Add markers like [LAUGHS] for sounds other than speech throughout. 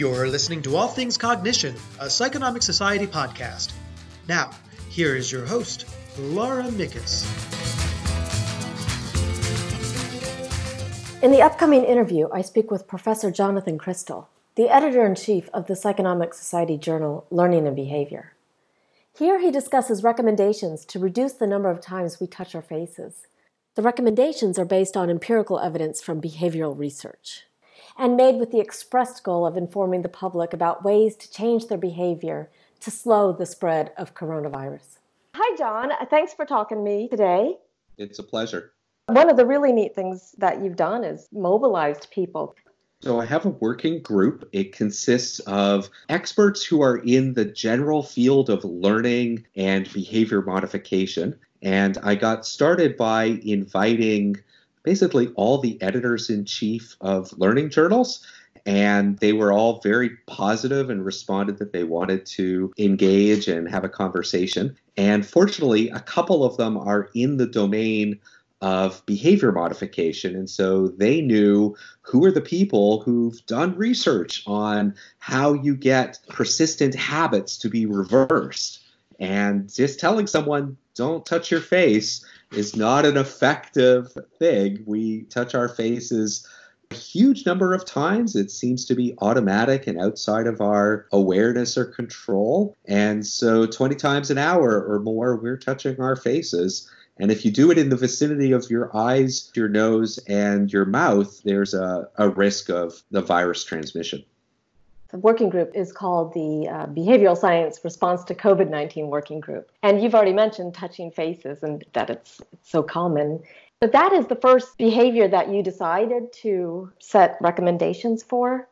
You're listening to All Things Cognition, a Psychonomic Society podcast. Now, here is your host, Laura Mickes. In the upcoming interview, I speak with Professor Jonathan Crystal, the editor in chief of the Psychonomic Society journal Learning and Behavior. Here he discusses recommendations to reduce the number of times we touch our faces. The recommendations are based on empirical evidence from behavioral research and made with the expressed goal of informing the public about ways to change their behavior to slow the spread of coronavirus. Hi, John. Thanks for talking to me today. It's a pleasure. One of the really neat things that you've done is mobilized people. So, I have a working group. It consists of experts who are in the general field of learning and behavior modification. And I got started by inviting basically all the editors in chief of learning journals. And they were all very positive and responded that they wanted to engage and have a conversation. And fortunately, a couple of them are in the domain of behavior modification. And so they knew who are the people who've done research on how you get persistent habits to be reversed. And just telling someone, don't touch your face, is not an effective thing. We touch our faces a huge number of times. It seems to be automatic and outside of our awareness or control. And so 20 times an hour or more, we're touching our faces. And if you do it in the vicinity of your eyes, your nose, and your mouth, there's a, a risk of the virus transmission. The working group is called the uh, Behavioral Science Response to COVID 19 Working Group. And you've already mentioned touching faces and that it's, it's so common. But that is the first behavior that you decided to set recommendations for?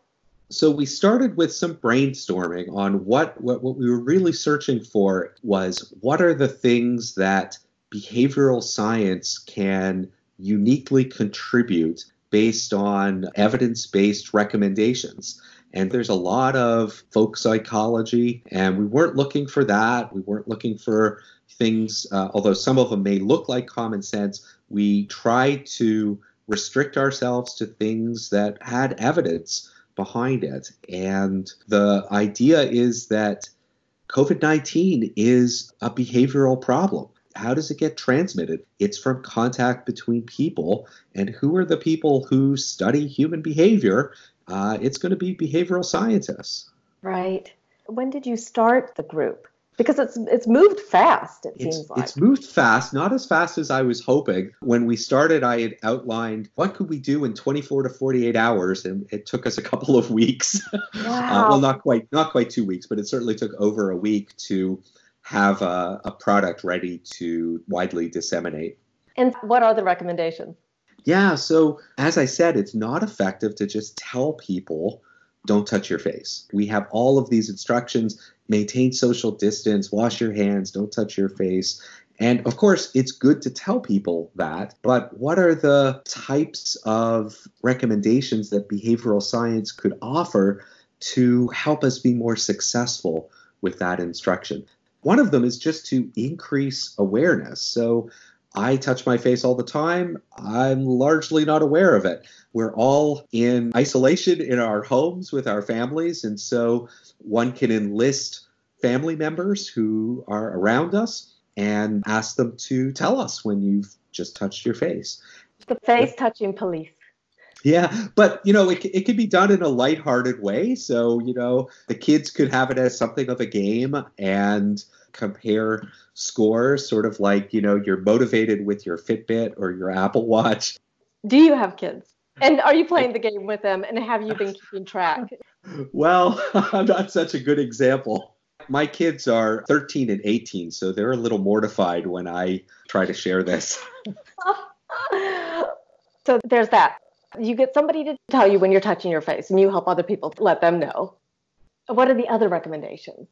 So we started with some brainstorming on what, what, what we were really searching for was what are the things that behavioral science can uniquely contribute based on evidence based recommendations. And there's a lot of folk psychology, and we weren't looking for that. We weren't looking for things, uh, although some of them may look like common sense. We tried to restrict ourselves to things that had evidence behind it. And the idea is that COVID 19 is a behavioral problem. How does it get transmitted? It's from contact between people. And who are the people who study human behavior? Uh, it's going to be behavioral scientists. Right. When did you start the group? Because it's it's moved fast. It it's, seems like it's moved fast, not as fast as I was hoping. When we started, I had outlined what could we do in 24 to 48 hours, and it took us a couple of weeks. [LAUGHS] Wow. uh, well, not quite not quite two weeks, but it certainly took over a week to have a, a product ready to widely disseminate. And what are the recommendations? Yeah, so as I said, it's not effective to just tell people don't touch your face. We have all of these instructions maintain social distance, wash your hands, don't touch your face. And of course, it's good to tell people that, but what are the types of recommendations that behavioral science could offer to help us be more successful with that instruction? One of them is just to increase awareness. So I touch my face all the time. I'm largely not aware of it. We're all in isolation in our homes with our families. And so one can enlist family members who are around us and ask them to tell us when you've just touched your face. The face touching police. Yeah, but you know, it, it could be done in a lighthearted way. So, you know, the kids could have it as something of a game and compare scores, sort of like, you know, you're motivated with your Fitbit or your Apple Watch. Do you have kids? And are you playing [LAUGHS] the game with them? And have you been keeping track? Well, [LAUGHS] I'm not such a good example. My kids are 13 and 18, so they're a little mortified when I try to share this. [LAUGHS] so there's that. You get somebody to tell you when you're touching your face, and you help other people let them know. What are the other recommendations?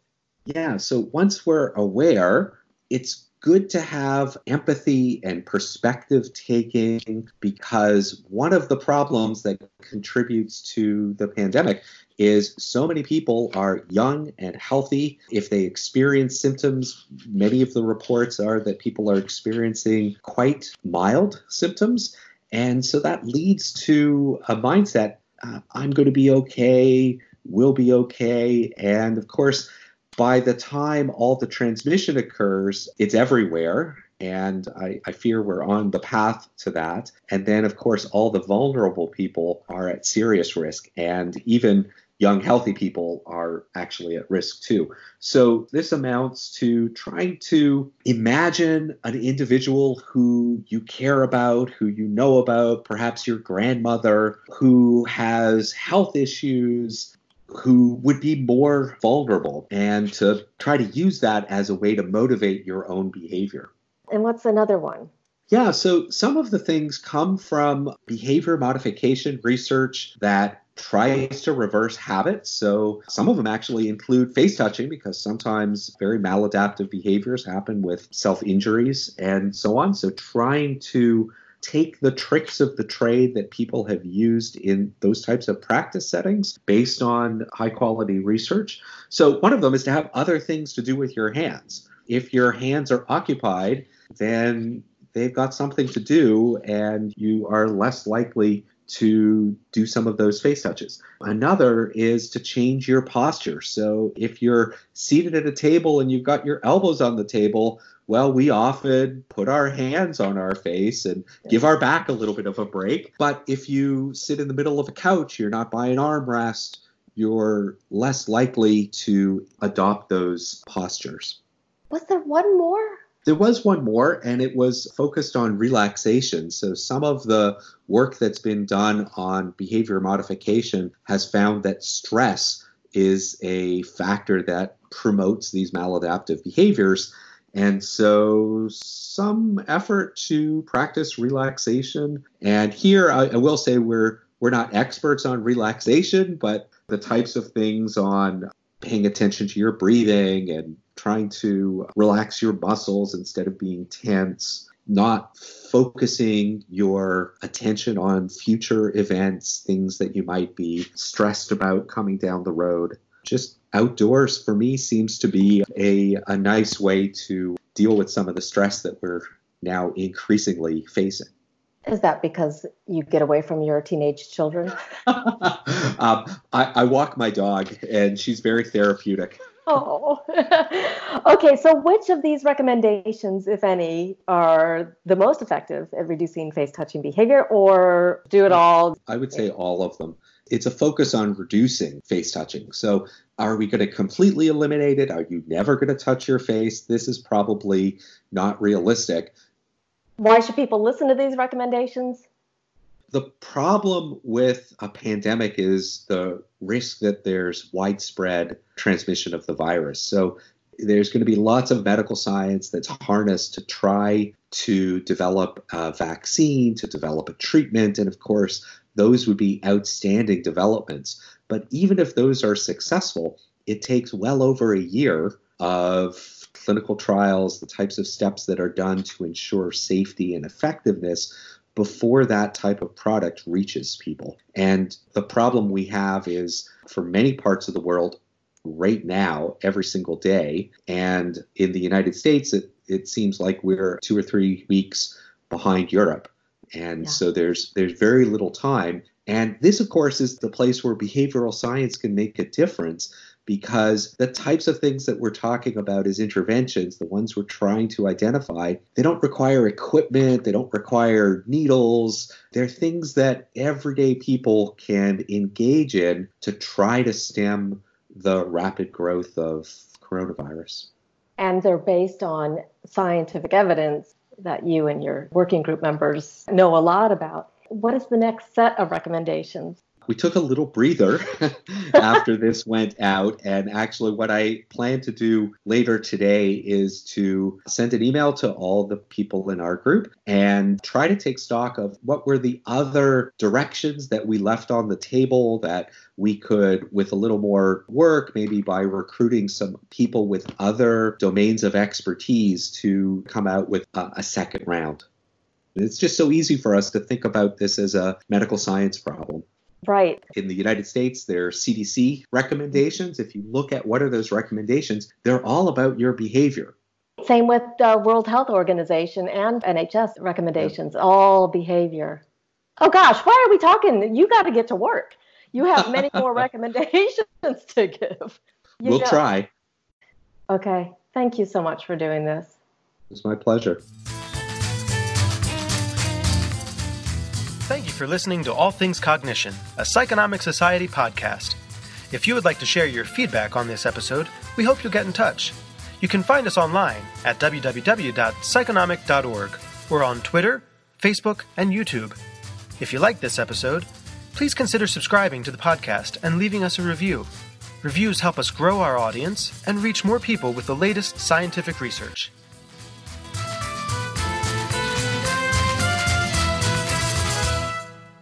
Yeah, so once we're aware, it's good to have empathy and perspective taking because one of the problems that contributes to the pandemic is so many people are young and healthy. If they experience symptoms, many of the reports are that people are experiencing quite mild symptoms. And so that leads to a mindset uh, I'm going to be okay. we'll be okay. And of course, by the time all the transmission occurs, it's everywhere. And I, I, fear we're on the path to that. And then, of course, all the vulnerable people are at serious risk. And even young, healthy people are actually at risk too. So, this amounts to trying to imagine an individual who you care about, who you know about, perhaps your grandmother, who has health issues. Who would be more vulnerable, and to try to use that as a way to motivate your own behavior. And what's another one? Yeah, so some of the things come from behavior modification research that tries to reverse habits. So some of them actually include face touching because sometimes very maladaptive behaviors happen with self injuries and so on. So trying to take the tricks of the trade that people have used in those types of practice settings based on high quality research. So one of them is to have other things to do with your hands. If your hands are occupied, then they've got something to do and you are less likely to do some of those face touches. Another is to change your posture. So if you're seated at a table and you've got your elbows on the table, well, we often put our hands on our face and give our back a little bit of a break. But if you sit in the middle of a couch, you're not by an armrest, you're less likely to adopt those postures. Was there one more? There was one more, and it was focused on relaxation. So, some of the work that's been done on behavior modification has found that stress is a factor that promotes these maladaptive behaviors. And so, some effort to practice relaxation. And here, I, I will say we're we're not experts on relaxation, but the types of things on paying attention to your breathing and trying to relax your muscles instead of being tense, not focusing your attention on future events, things that you might be stressed about coming down the road. Just outdoors for me seems to be a, a nice way to deal with some of the stress that we're now increasingly facing. Is that because you get away from your teenage children? [LAUGHS] um, I, I walk my dog, and she's very therapeutic. [LAUGHS] Oh, [LAUGHS] okay. So, which of these recommendations, if any, are the most effective at reducing face touching behavior, or do it all? I would say all of them. It's a focus on reducing face touching. So, are we going to completely eliminate it? Are you never going to touch your face? This is probably not realistic. Why should people listen to these recommendations? The problem with a pandemic is the risk that there's widespread transmission of the virus. So there's going to be lots of medical science that's harnessed to try to develop a vaccine, to develop a treatment, and of course, those would be outstanding developments. But even if those are successful, it takes well over a year of clinical trials, the types of steps that are done to ensure safety and effectiveness before that type of product reaches people. And the problem we have is for many parts of the world right now, every single day, and in the United States, it, it seems like we're two or three weeks behind Europe. And yeah. so there's there's very little time. And this, of course, is the place where behavioral science can make a difference because the types of things that we're talking about as interventions, the ones we're trying to identify, they don't require equipment, they don't require needles. They're things that everyday people can engage in to try to stem the rapid growth of coronavirus. And they're based on scientific evidence that you and your working group members know a lot about. What is the next set of recommendations? We took a little breather [LAUGHS] after this went out. And actually, what I plan to do later today is to send an email to all the people in our group and try to take stock of what were the other directions that we left on the table that we could, with a little more work, maybe by recruiting some people with other domains of expertise, to come out with a, a second round. It's just so easy for us to think about this as a medical science problem. Right. In the United States, there are CDC recommendations. If you look at what are those recommendations, they're all about your behavior. Same with the World Health Organization and NHS recommendations, yeah. all behavior. Oh gosh, why are we talking? You got to get to work. You have many more [LAUGHS] recommendations to give. You we'll know. try. Okay. Thank you so much for doing this. It's my pleasure. For listening to All Things Cognition, a Psychonomic Society podcast. If you would like to share your feedback on this episode, we hope you'll get in touch. You can find us online at www.psychonomic.org or on Twitter, Facebook, and YouTube. If you like this episode, please consider subscribing to the podcast and leaving us a review. Reviews help us grow our audience and reach more people with the latest scientific research.